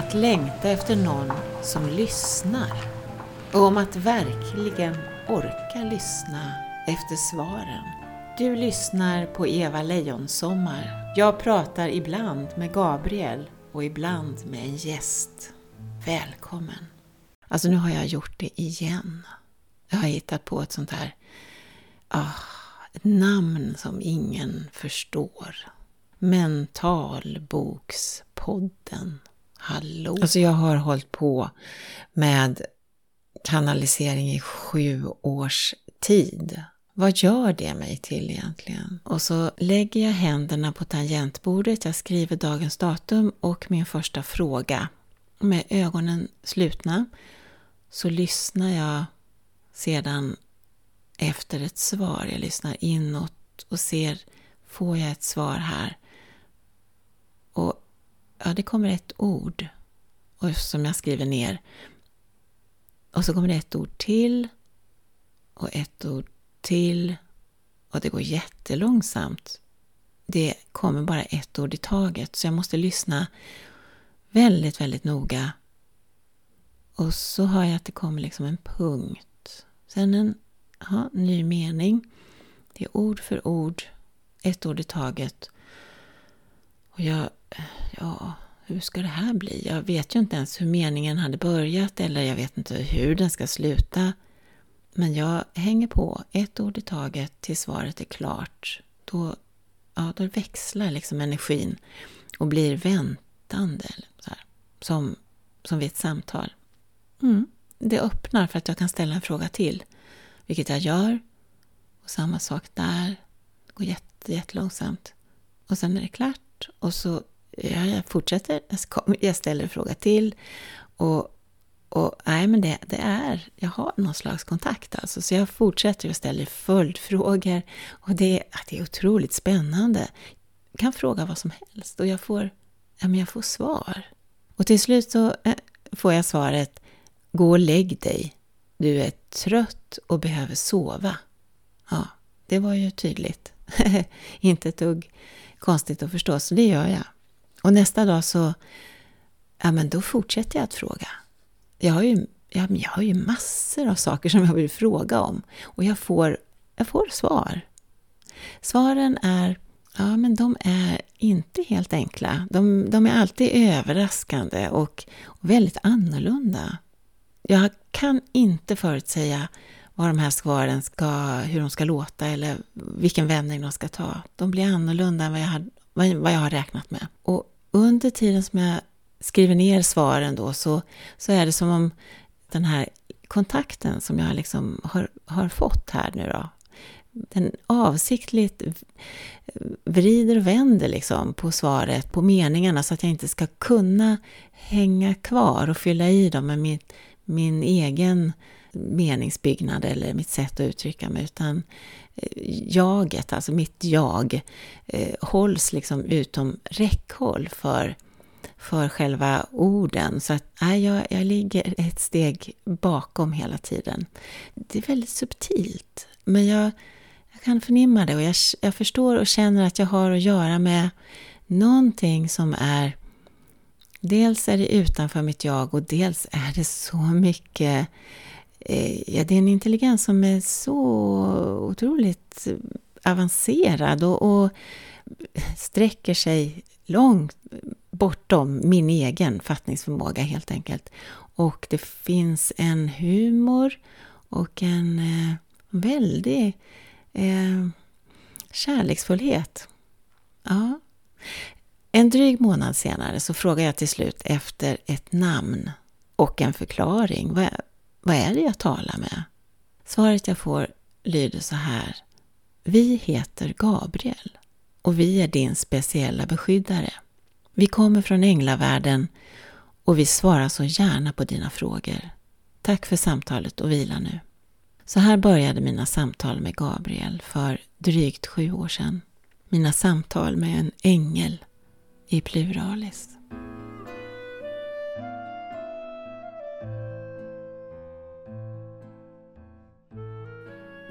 att längta efter någon som lyssnar och om att verkligen orka lyssna efter svaren. Du lyssnar på Eva Lejonsommar. Jag pratar ibland med Gabriel och ibland med en gäst. Välkommen! Alltså nu har jag gjort det igen. Jag har hittat på ett sånt här ah, ett namn som ingen förstår. Mentalbokspodden. Hallå! Alltså jag har hållit på med kanalisering i sju års tid. Vad gör det mig till egentligen? Och så lägger jag händerna på tangentbordet, jag skriver dagens datum och min första fråga. Med ögonen slutna så lyssnar jag sedan efter ett svar. Jag lyssnar inåt och ser, får jag ett svar här? Ja, det kommer ett ord och som jag skriver ner. Och så kommer det ett ord till och ett ord till och det går jättelångsamt. Det kommer bara ett ord i taget så jag måste lyssna väldigt, väldigt noga. Och så hör jag att det kommer liksom en punkt. Sen en aha, ny mening. Det är ord för ord, ett ord i taget. Och jag, ja, hur ska det här bli? Jag vet ju inte ens hur meningen hade börjat eller jag vet inte hur den ska sluta. Men jag hänger på ett ord i taget tills svaret är klart. Då, ja, då växlar liksom energin och blir väntande. Så här, som, som vid ett samtal. Mm, det öppnar för att jag kan ställa en fråga till. Vilket jag gör. Och samma sak där. Det går jätte, jättelångsamt. Och sen är det klart. Och så jag fortsätter. Jag ställer en fråga till. Och, och nej, men det, det är, jag har någon slags kontakt alltså. Så jag fortsätter och ställer följdfrågor. Och det, det är otroligt spännande. Jag kan fråga vad som helst och jag får, ja, men jag får svar. Och till slut så eh, får jag svaret Gå och lägg dig. Du är trött och behöver sova. Ja, det var ju tydligt. Inte ett dugg konstigt att förstå, så det gör jag. Och nästa dag så, ja men då fortsätter jag att fråga. Jag har ju, ja, jag har ju massor av saker som jag vill fråga om och jag får, jag får svar. Svaren är, ja men de är inte helt enkla. De, de är alltid överraskande och, och väldigt annorlunda. Jag kan inte förutsäga vad de här svaren ska, hur de ska låta eller vilken vändning de ska ta. De blir annorlunda än vad jag, har, vad jag har räknat med. Och under tiden som jag skriver ner svaren då så, så är det som om den här kontakten som jag liksom har, har fått här nu då, den avsiktligt vrider och vänder liksom på svaret, på meningarna så att jag inte ska kunna hänga kvar och fylla i dem med min, min egen meningsbyggnad eller mitt sätt att uttrycka mig, utan jaget, alltså mitt jag, eh, hålls liksom utom räckhåll för, för själva orden. Så att nej, jag, jag ligger ett steg bakom hela tiden. Det är väldigt subtilt, men jag, jag kan förnimma det och jag, jag förstår och känner att jag har att göra med någonting som är Dels är det utanför mitt jag och dels är det så mycket Eh, ja, det är en intelligens som är så otroligt avancerad och, och sträcker sig långt bortom min egen fattningsförmåga helt enkelt. Och det finns en humor och en eh, väldig eh, kärleksfullhet. Ja. En dryg månad senare så frågar jag till slut efter ett namn och en förklaring. Vad, vad är det jag talar med? Svaret jag får lyder så här. Vi heter Gabriel och vi är din speciella beskyddare. Vi kommer från änglavärlden och vi svarar så gärna på dina frågor. Tack för samtalet och vila nu. Så här började mina samtal med Gabriel för drygt sju år sedan. Mina samtal med en ängel i pluralis.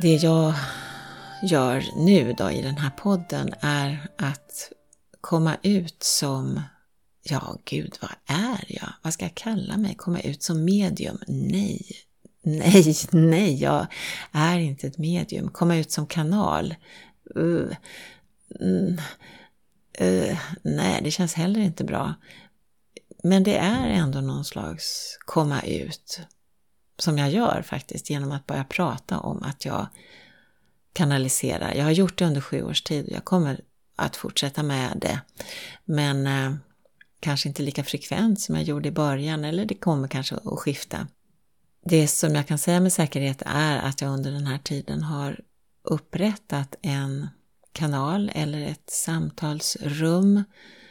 Det jag gör nu då i den här podden är att komma ut som, ja gud vad är jag? Vad ska jag kalla mig? Komma ut som medium? Nej, nej, nej, jag är inte ett medium. Komma ut som kanal? Uh, uh, uh, nej, det känns heller inte bra. Men det är ändå någon slags komma ut som jag gör faktiskt genom att börja prata om att jag kanaliserar. Jag har gjort det under sju års tid och jag kommer att fortsätta med det. Men eh, kanske inte lika frekvent som jag gjorde i början eller det kommer kanske att skifta. Det som jag kan säga med säkerhet är att jag under den här tiden har upprättat en kanal eller ett samtalsrum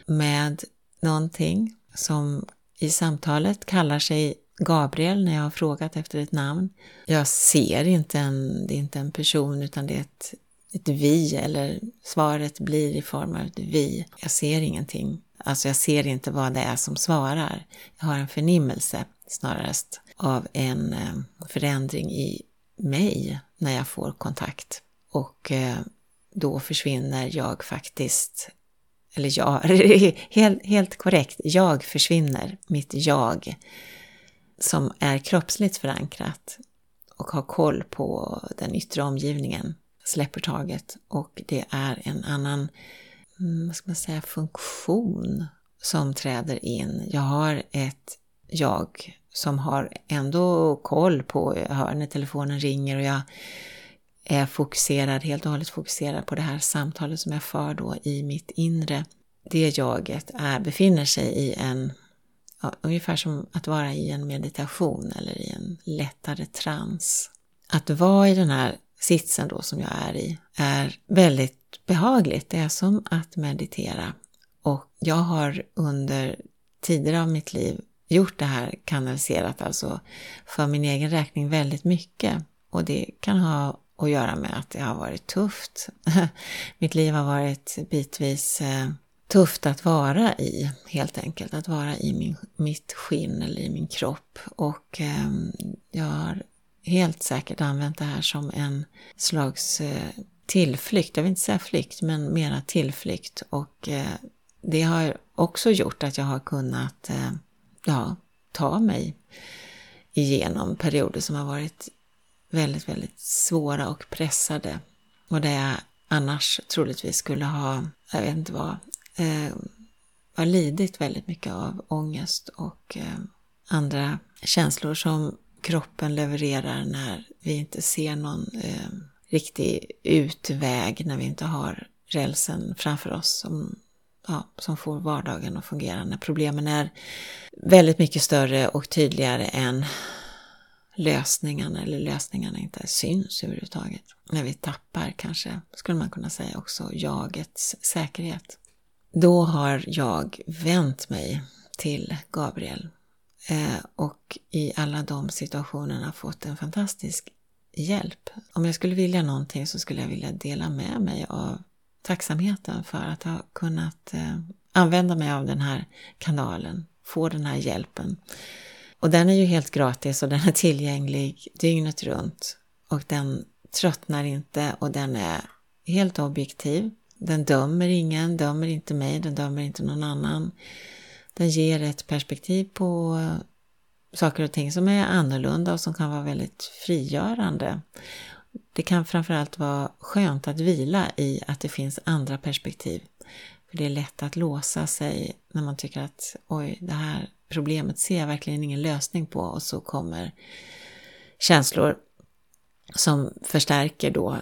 med någonting som i samtalet kallar sig Gabriel när jag har frågat efter ett namn. Jag ser inte en, det är inte en person utan det är ett, ett vi eller svaret blir i form av ett vi. Jag ser ingenting. Alltså jag ser inte vad det är som svarar. Jag har en förnimmelse snarast av en eh, förändring i mig när jag får kontakt. Och eh, då försvinner jag faktiskt, eller jag, helt, helt korrekt, jag försvinner, mitt jag som är kroppsligt förankrat och har koll på den yttre omgivningen släpper taget och det är en annan, mm, vad ska man säga, funktion som träder in. Jag har ett jag som har ändå koll på, jag hör när telefonen ringer och jag är fokuserad, helt och hållet fokuserad på det här samtalet som jag för då i mitt inre. Det jaget är, befinner sig i en ja, ungefär som att vara i en meditation eller i en lättare trans. Att vara i den här sitsen då som jag är i är väldigt behagligt. Det är som att meditera. Och jag har under tider av mitt liv gjort det här kanaliserat alltså för min egen räkning väldigt mycket. Och det kan ha att göra med att det har varit tufft. Mitt liv har varit bitvis eh, tufft att vara i, helt enkelt. Att vara i min, mitt skinn eller i min kropp. Och eh, jag har helt säkert använt det här som en slags eh, tillflykt. Jag vill inte säga flykt, men mera tillflykt. Och eh, det har också gjort att jag har kunnat eh, ja, ta mig igenom perioder som har varit väldigt, väldigt svåra och pressade. Och där jag annars troligtvis skulle ha, jag vet inte vad, eh, har lidit väldigt mycket av ångest och eh, andra känslor som kroppen levererar när vi inte ser någon eh, riktig utväg, när vi inte har rälsen framför oss som, ja, som får vardagen att fungera, när problemen är väldigt mycket större och tydligare än lösningarna eller lösningarna inte syns överhuvudtaget. När vi tappar kanske, skulle man kunna säga också, jagets säkerhet. Då har jag vänt mig till Gabriel eh, och i alla de situationerna fått en fantastisk hjälp. Om jag skulle vilja någonting så skulle jag vilja dela med mig av tacksamheten för att ha kunnat eh, använda mig av den här kanalen, få den här hjälpen. Och den är ju helt gratis och den är tillgänglig dygnet runt och den tröttnar inte och den är helt objektiv. Den dömer ingen, dömer inte mig, den dömer inte någon annan. Den ger ett perspektiv på saker och ting som är annorlunda och som kan vara väldigt frigörande. Det kan framförallt vara skönt att vila i att det finns andra perspektiv. För Det är lätt att låsa sig när man tycker att oj, det här problemet ser jag verkligen ingen lösning på och så kommer känslor som förstärker då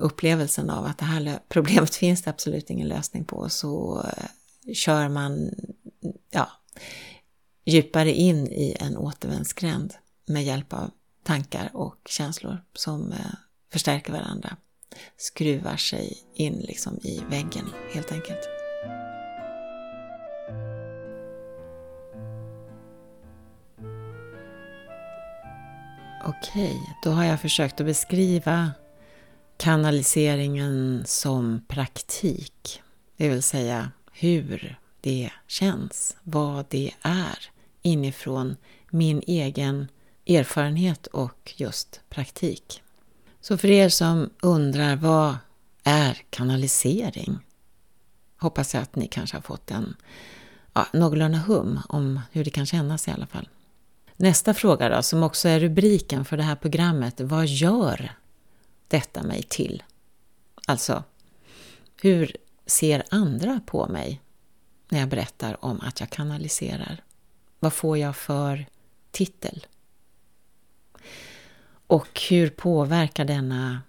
upplevelsen av att det här problemet finns det absolut ingen lösning på så eh, kör man ja, djupare in i en återvändsgränd med hjälp av tankar och känslor som eh, förstärker varandra. Skruvar sig in liksom i väggen helt enkelt. Okej, då har jag försökt att beskriva kanaliseringen som praktik. Det vill säga hur det känns, vad det är inifrån min egen erfarenhet och just praktik. Så för er som undrar vad är kanalisering? Hoppas jag att ni kanske har fått en ja, någorlunda hum om hur det kan kännas i alla fall. Nästa fråga då, som också är rubriken för det här programmet. Vad gör detta mig till? Alltså, hur ser andra på mig när jag berättar om att jag kanaliserar? Vad får jag för titel? Och hur påverkar denna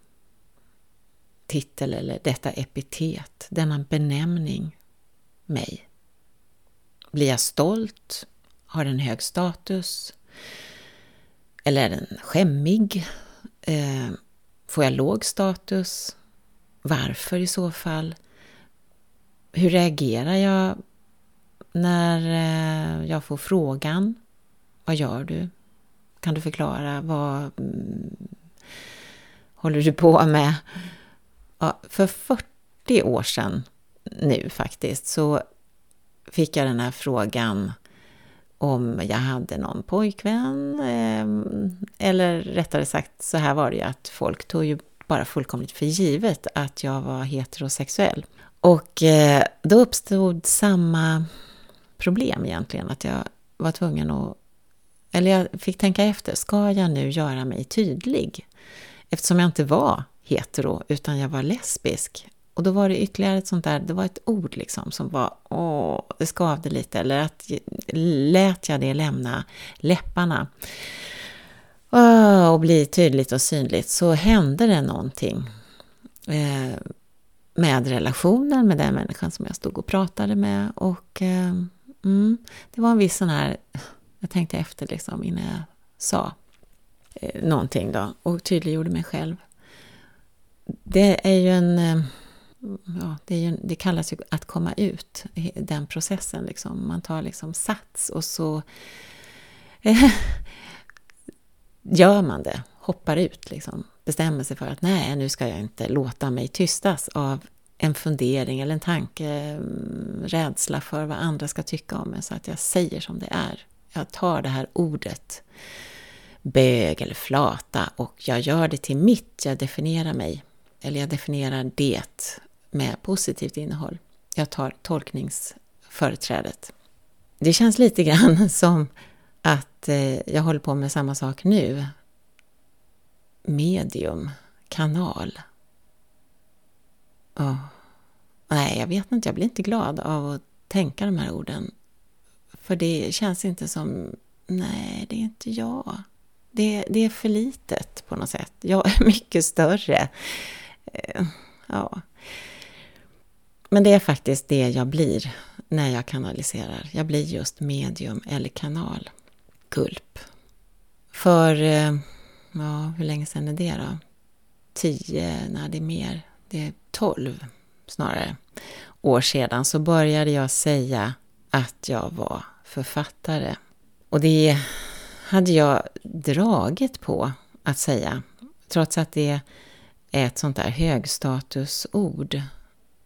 titel eller detta epitet, denna benämning mig? Blir jag stolt? Har den hög status? Eller är den skämmig? Eh, får jag låg status? Varför i så fall? Hur reagerar jag när eh, jag får frågan? Vad gör du? Kan du förklara vad mm, håller du på med? Ja, för 40 år sedan nu faktiskt så fick jag den här frågan om jag hade någon pojkvän. Ehm, eller rättare sagt, så här var det ju att folk tog ju bara fullkomligt för givet att jag var heterosexuell. Och eh, då uppstod samma problem egentligen, att jag var tvungen att... Eller jag fick tänka efter, ska jag nu göra mig tydlig? Eftersom jag inte var hetero, utan jag var lesbisk. Och då var det ytterligare ett sånt där, det var ett ord liksom som var, åh, det skavde lite, eller att lät jag det lämna läpparna? Och bli tydligt och synligt. Så hände det någonting eh, med relationen med den människan som jag stod och pratade med. Och eh, mm, det var en viss sån här, jag tänkte efter liksom innan jag sa eh, någonting då och tydliggjorde mig själv. Det är ju en eh, ja, det, ju, det, kallas ju att komma ut, den processen. Liksom. Man tar liksom sats och så gör man det, hoppar ut, liksom. bestämmer sig för att nej, nu ska jag inte låta mig tystas av en fundering eller en tanke, mm, rädsla för vad andra ska tycka om mig, så att jag säger som det är. Jag tar det här ordet, bög eller flata, och jag gör det till mitt, jag definierar mig, eller jag definierar det med positivt innehåll. Jag tar tolkningsföreträdet. Det känns lite grann som att eh, jag håller på med samma sak nu. Medium, kanal. Oh. Nej, jag vet inte, jag blir inte glad av att tänka de här orden. För det känns inte som, nej, det är inte jag. Det, det är för litet på något sätt. Jag är mycket större. Eh, ja. Men det är faktiskt det jag blir när jag kanaliserar. Jag blir just medium eller kanal. Kulp. För, eh, ja, hur länge sedan är det då? Tio, nej det är mer, det är tolv snarare, år sedan så började jag säga att jag var författare. Och det hade jag dragit på att säga, trots att det är ett sånt där högstatusord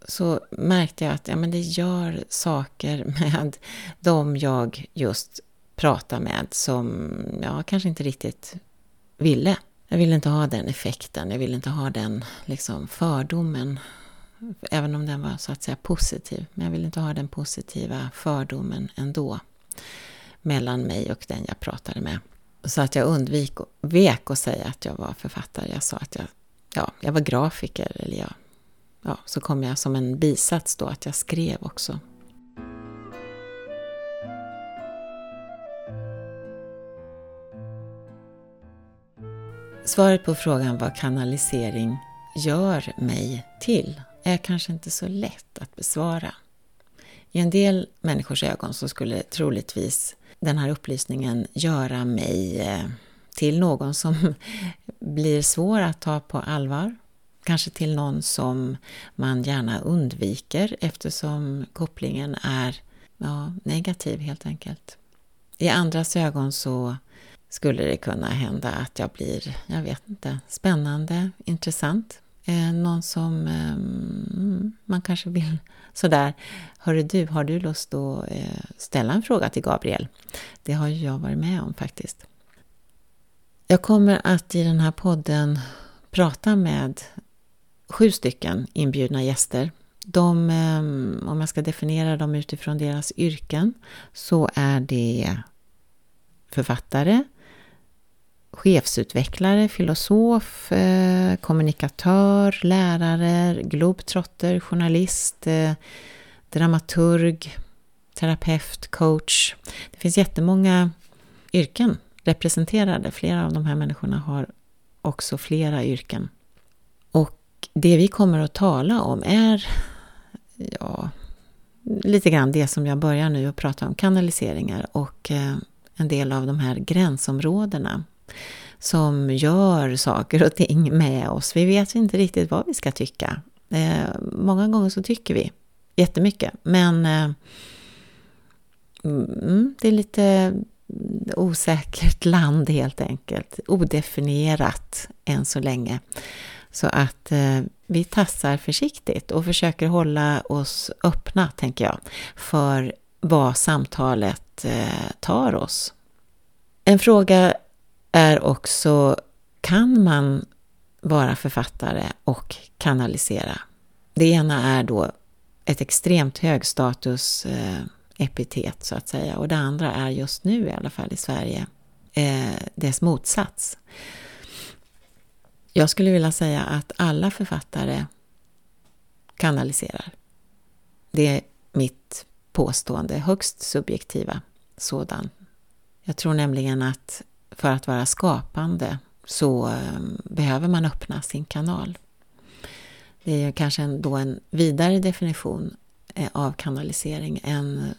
så märkte jag att ja, men det gör saker med dem jag just pratar med som jag kanske inte riktigt ville. Jag ville inte ha den effekten, jag ville inte ha den liksom, fördomen. Även om den var så att säga positiv. Men jag ville inte ha den positiva fördomen ändå. Mellan mig och den jag pratade med. Så att jag undvek vek att säga att jag var författare. Jag sa att jag, ja, jag var grafiker eller jag ja, så kom jag som en bisats då att jag skrev också. Svaret på frågan vad kanalisering gör mig till är kanske inte så lätt att besvara. I en del människors ögon så skulle troligtvis den här upplysningen göra mig eh, till någon som blir svår att ta på allvar Kanske till någon som man gärna undviker eftersom kopplingen är ja, negativ helt enkelt. I andras ögon så skulle det kunna hända att jag blir, jag vet inte, spännande, intressant. Eh, någon som eh, man kanske vill sådär, hörru du, har du lust att eh, ställa en fråga till Gabriel? Det har ju jag varit med om faktiskt. Jag kommer att i den här podden prata med sju stycken inbjudna gäster De, ehm, om jag ska definiera dem utifrån deras yrken, så är det författare, chefsutvecklare, filosof, eh, kommunikatör, lärare, globetrotter, journalist, eh, dramaturg, terapeut, coach. Det finns jättemånga yrken representerade. Flera av de här människorna har också flera yrken. Det vi kommer att tala om är ja, lite grann det som jag börjar nu att prata om, kanaliseringar och eh, en del av de här gränsområdena som gör saker och ting med oss. Vi vet inte riktigt vad vi ska tycka. Eh, många gånger så tycker vi jättemycket, men eh, mm, mm, det är lite osäkert land helt enkelt. Odefinierat än så länge. Så att eh, vi tassar försiktigt och försöker hålla oss öppna, tänker jag, för vad samtalet eh, tar oss. En fråga är också, kan man vara författare och kanalisera? Det ena är då ett extremt högstatus eh, epitet så att säga och det andra är just nu i alla fall i Sverige eh, dess motsats. Jag skulle vilja säga att alla författare kanaliserar. Det är mitt påstående, högst subjektiva sådan. Jag tror nämligen att för att vara skapande så ehm, behöver man öppna sin kanal. Det är kanske då en vidare definition eh, av kanalisering än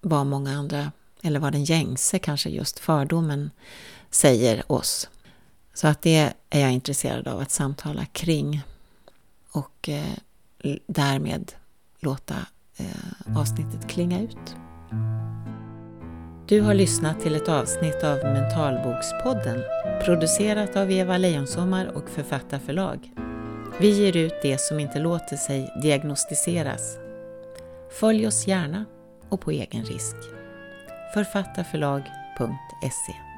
vad många andra, eller vad den gängse kanske just fördomen säger oss. Så att det är jag intresserad av att samtala kring och eh, därmed låta eh, avsnittet klinga ut. Du har lyssnat till ett avsnitt av Mentalbokspodden producerat av Eva Lejonsommar och Författarförlag. Vi ger ut det som inte låter sig diagnostiseras. Följ oss gärna och på egen risk. Författarförlag.se